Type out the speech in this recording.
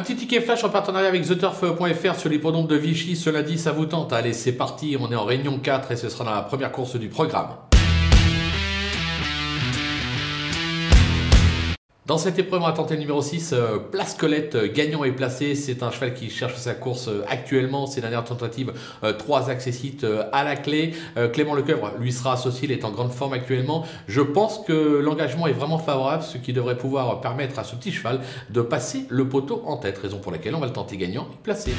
Un petit ticket flash en partenariat avec TheTurf.fr sur l'hippodrome de Vichy ce lundi, ça vous tente Allez, c'est parti, on est en réunion 4 et ce sera dans la première course du programme. Dans cette épreuve, on va tenter numéro 6, euh, Place Colette, euh, gagnant et placé. C'est un cheval qui cherche sa course euh, actuellement. Ces dernières tentatives, trois accessites à la clé. Clément Lecoeuvre lui sera associé, il est en grande forme actuellement. Je pense que l'engagement est vraiment favorable, ce qui devrait pouvoir permettre à ce petit cheval de passer le poteau en tête. Raison pour laquelle on va le tenter gagnant et placé.